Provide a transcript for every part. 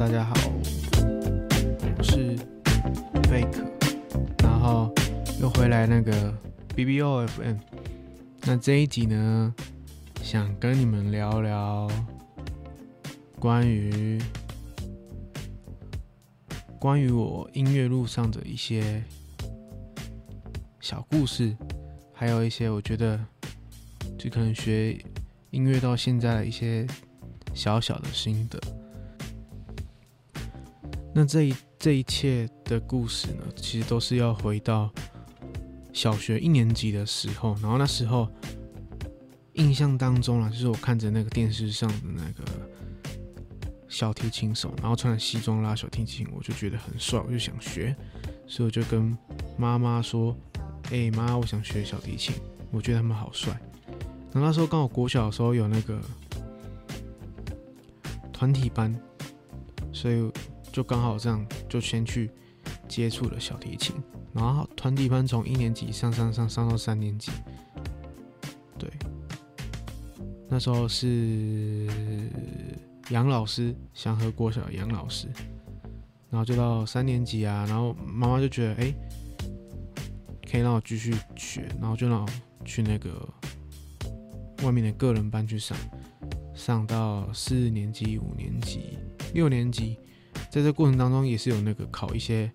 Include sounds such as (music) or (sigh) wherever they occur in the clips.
大家好，我是贝克，然后又回来那个 BBOFM。那这一集呢，想跟你们聊聊关于关于我音乐路上的一些小故事，还有一些我觉得就可能学音乐到现在的一些小小的心得。那这一这一切的故事呢，其实都是要回到小学一年级的时候，然后那时候印象当中啊，就是我看着那个电视上的那个小提琴手，然后穿着西装拉小提琴，我就觉得很帅，我就想学，所以我就跟妈妈说：“哎妈，我想学小提琴，我觉得他们好帅。”然后那时候刚好国小的时候有那个团体班，所以。就刚好这样，就先去接触了小提琴，然后团体班从一年级上上上上到三年级，对，那时候是杨老师，祥和国小的杨老师，然后就到三年级啊，然后妈妈就觉得哎、可以让我继续学，然后就让我去那个外面的个人班去上，上到四年级、五年级、六年级。在这过程当中，也是有那个考一些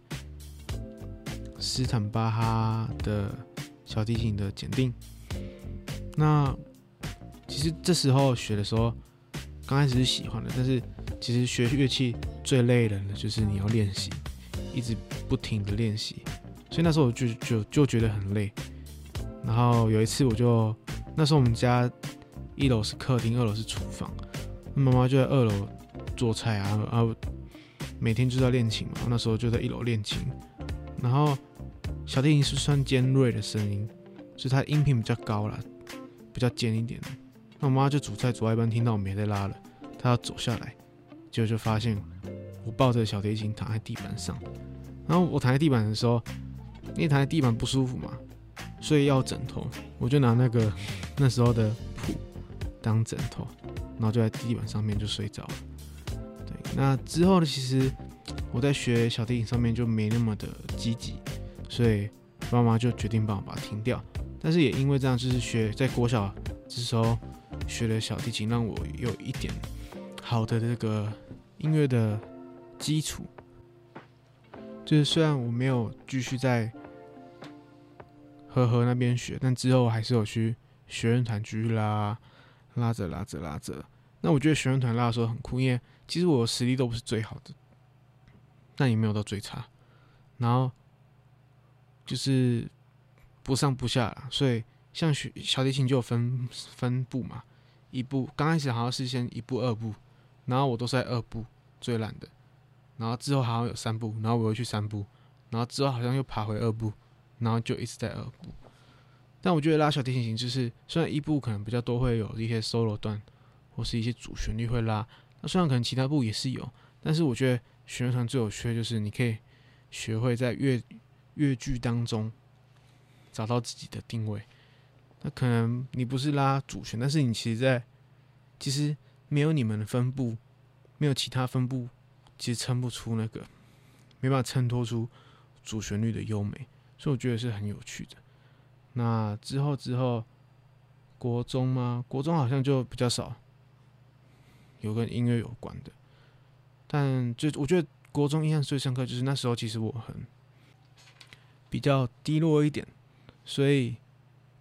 斯坦巴哈的小提琴的检定。那其实这时候学的时候，刚开始是喜欢的，但是其实学乐器最累的呢，就是你要练习，一直不停的练习。所以那时候我就就就觉得很累。然后有一次，我就那时候我们家一楼是客厅，二楼是厨房，妈妈就在二楼做菜啊啊。每天就在练琴嘛，那时候就在一楼练琴，然后小提琴是算尖锐的声音，所以它音频比较高啦，比较尖一点。那我妈就煮菜煮到一半，听到我没在拉了，她要走下来，结果就发现我抱着小提琴躺在地板上，然后我躺在地板的时候，因为躺在地板不舒服嘛，所以要枕头，我就拿那个 (laughs) 那时候的谱当枕头，然后就在地板上面就睡着了。那之后呢，其实我在学小提琴上面就没那么的积极，所以妈妈就决定帮我把它停掉。但是也因为这样，就是学在国小这时候学了小提琴，让我有一点好的这个音乐的基础。就是虽然我没有继续在和和那边学，但之后还是有去学院团继续拉，拉着拉着拉着。那我觉得学生团拉的时候很酷，因为其实我实力都不是最好的，但也没有到最差，然后就是不上不下啦，所以像学小提琴就有分分部嘛，一部刚开始好像是先一部二部，然后我都是在二部最烂的，然后之后好像有三部，然后我又去三部，然后之后好像又爬回二部，然后就一直在二部。但我觉得拉小提琴就是虽然一部可能比较多会有一些 solo 段，或是一些主旋律会拉。那虽然可能其他部也是有，但是我觉得弦乐团最有趣的就是你可以学会在乐乐句当中找到自己的定位。那可能你不是拉主旋，但是你其实在其实没有你们的分部，没有其他分部，其实撑不出那个，没办法衬托出主旋律的优美。所以我觉得是很有趣的。那之后之后，国中吗？国中好像就比较少。有跟音乐有关的，但就我觉得国中印象最深刻就是那时候，其实我很比较低落一点，所以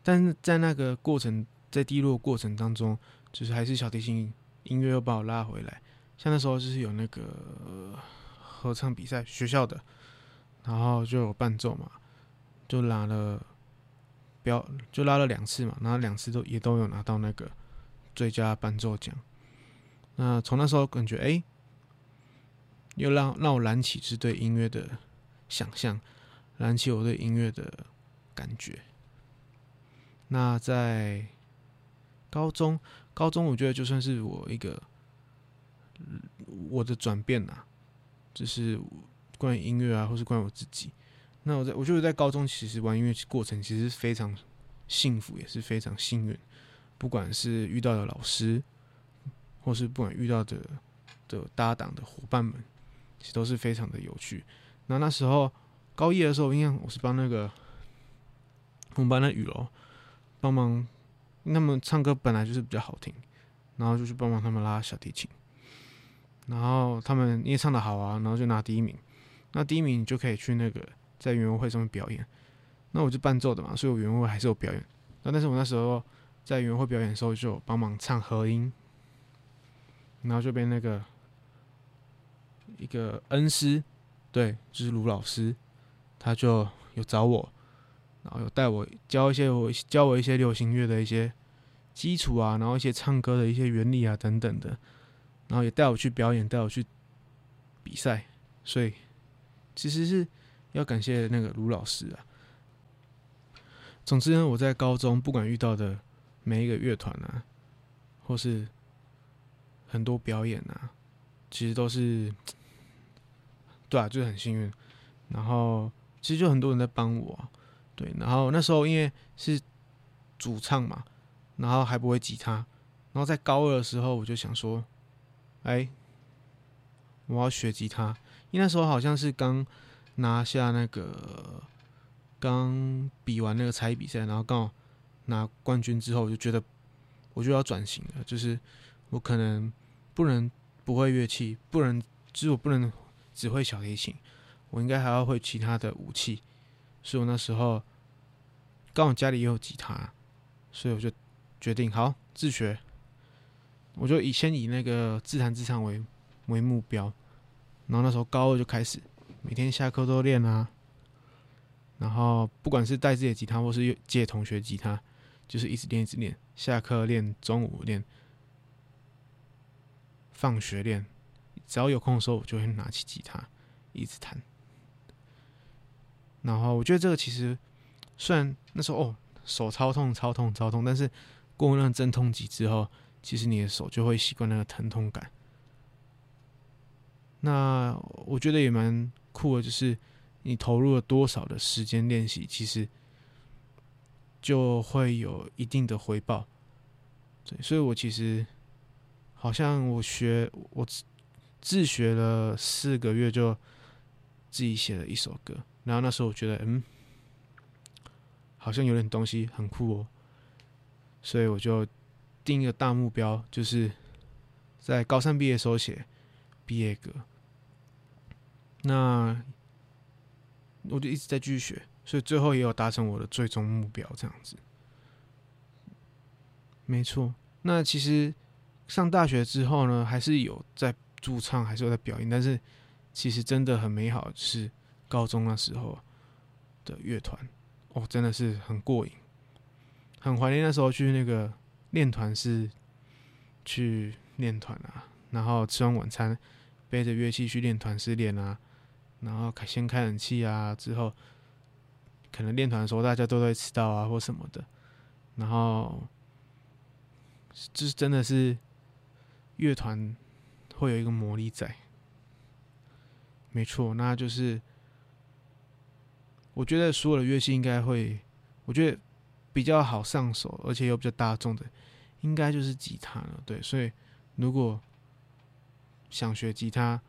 但是在那个过程，在低落过程当中，就是还是小提琴音乐又把我拉回来。像那时候就是有那个合唱比赛，学校的，然后就有伴奏嘛，就拿了标，就拉了两次嘛，然后两次都也都有拿到那个最佳伴奏奖。那从那时候感觉，哎、又让让我燃起是对音乐的想象，燃起我对音乐的感觉。那在高中，高中我觉得就算是我一个我的转变呐，就是关于音乐啊，或是关于我自己。那我在我觉得在高中其实玩音乐过程其实非常幸福，也是非常幸运，不管是遇到的老师。或是不管遇到的的搭档的伙伴们，其实都是非常的有趣。那那时候高一的时候，因为我是帮那个我们班的语楼帮忙，他们唱歌本来就是比较好听，然后就去帮忙他们拉小提琴，然后他们因为唱的好啊，然后就拿第一名。那第一名你就可以去那个在园游会上面表演。那我就伴奏的嘛，所以我园游会还是有表演。那但是我那时候在园游会表演的时候，就帮忙唱和音，然后就被那个一个恩师，对，就是卢老师，他就有找我，然后有带我教一些我教我一些流行乐的一些基础啊，然后一些唱歌的一些原理啊等等的，然后也带我去表演，带我去比赛，所以。其实是要感谢那个卢老师啊。总之呢，我在高中不管遇到的每一个乐团啊，或是很多表演啊，其实都是，对啊，就是很幸运。然后其实就很多人在帮我，对。然后那时候因为是主唱嘛，然后还不会吉他，然后在高二的时候我就想说，哎，我要学吉他。因为那时候好像是刚拿下那个，刚比完那个才艺比赛，然后刚好拿冠军之后，我就觉得我就要转型了，就是我可能不能不会乐器，不能就是我不能只会小提琴，我应该还要会其他的武器。所以我那时候刚好家里也有吉他，所以我就决定好自学，我就以先以那个自弹自唱为为目标。然后那时候高二就开始，每天下课都练啊。然后不管是带自己的吉他，或是借同学吉他，就是一直练，一直练。下课练，中午练，放学练，只要有空的时候，我就会拿起吉他一直弹。然后我觉得这个其实，虽然那时候哦手超痛、超痛、超痛，但是过那个阵痛期之后，其实你的手就会习惯那个疼痛感。那我觉得也蛮酷的，就是你投入了多少的时间练习，其实就会有一定的回报。对，所以我其实好像我学我自学了四个月，就自己写了一首歌。然后那时候我觉得，嗯，好像有点东西很酷哦，所以我就定一个大目标，就是在高三毕业时候写毕业歌。那我就一直在继续学，所以最后也有达成我的最终目标，这样子。没错，那其实上大学之后呢，还是有在驻唱，还是有在表演，但是其实真的很美好，是高中那时候的乐团哦，真的是很过瘾，很怀念那时候去那个练团室去练团啊，然后吃完晚餐背着乐器去练团室练啊。然后开先开冷气啊，之后可能练团的时候大家都会迟到啊或什么的，然后就是真的是乐团会有一个魔力在，没错，那就是我觉得所有的乐器应该会，我觉得比较好上手，而且又比较大众的，应该就是吉他了，对，所以如果想学吉他，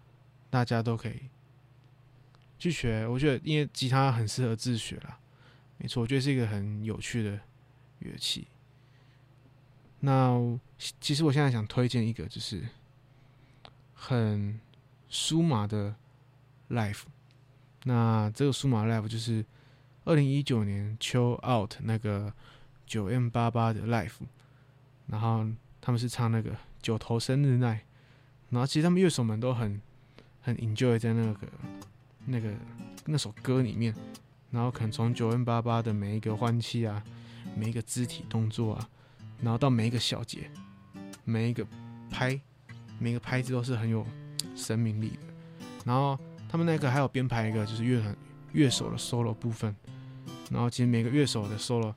大家都可以。去学，我觉得因为吉他很适合自学啦，没错，我觉得是一个很有趣的乐器。那其实我现在想推荐一个，就是很舒马的 Live。那这个舒马 Live 就是二零一九年秋 Out 那个九 M 八八的 Live，然后他们是唱那个九头生日奈，然后其实他们乐手们都很很 enjoy 在那个。那个那首歌里面，然后可能从九 M 八八的每一个欢气啊，每一个肢体动作啊，然后到每一个小节，每一个拍，每个拍子都是很有生命力的。然后他们那个还有编排一个就是乐团乐手的 solo 部分，然后其实每个乐手的 solo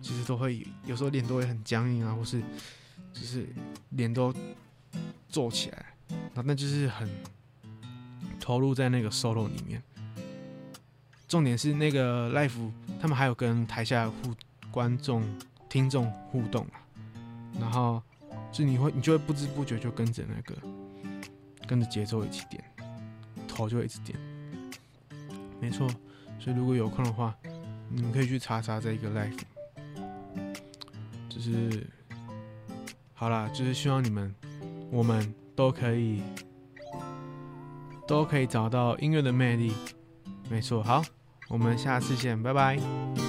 其实都会有时候脸都会很僵硬啊，或是就是脸都皱起来，那那就是很。投入在那个 solo 里面，重点是那个 live，他们还有跟台下互观众、听众互动啊，然后就你会，你就会不知不觉就跟着那个，跟着节奏一起点，头就一直点。没错，所以如果有空的话，你们可以去查查这一个 live。就是好啦，就是希望你们，我们都可以，都可以找到音乐的魅力。没错，好，我们下次见，拜拜。